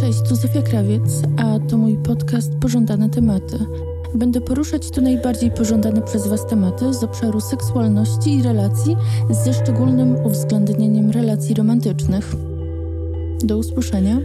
Cześć, tu Zofia Krawiec, a to mój podcast Pożądane Tematy. Będę poruszać tu najbardziej pożądane przez Was tematy z obszaru seksualności i relacji, ze szczególnym uwzględnieniem relacji romantycznych. Do usłyszenia.